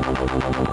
本当に。